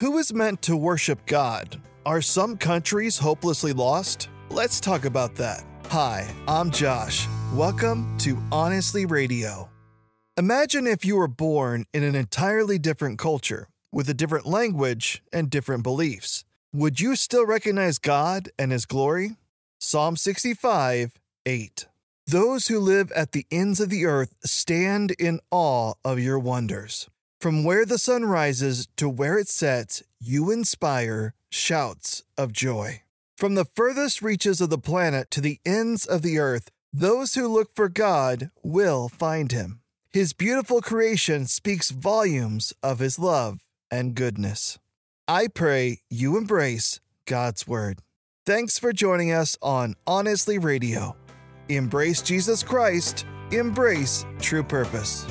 Who is meant to worship God? Are some countries hopelessly lost? Let's talk about that. Hi, I'm Josh. Welcome to Honestly Radio. Imagine if you were born in an entirely different culture with a different language and different beliefs. Would you still recognize God and His glory? Psalm 65 8. Those who live at the ends of the earth stand in awe of your wonders. From where the sun rises to where it sets, you inspire shouts of joy. From the furthest reaches of the planet to the ends of the earth, those who look for God will find him. His beautiful creation speaks volumes of his love and goodness. I pray you embrace God's word. Thanks for joining us on Honestly Radio. Embrace Jesus Christ, embrace true purpose.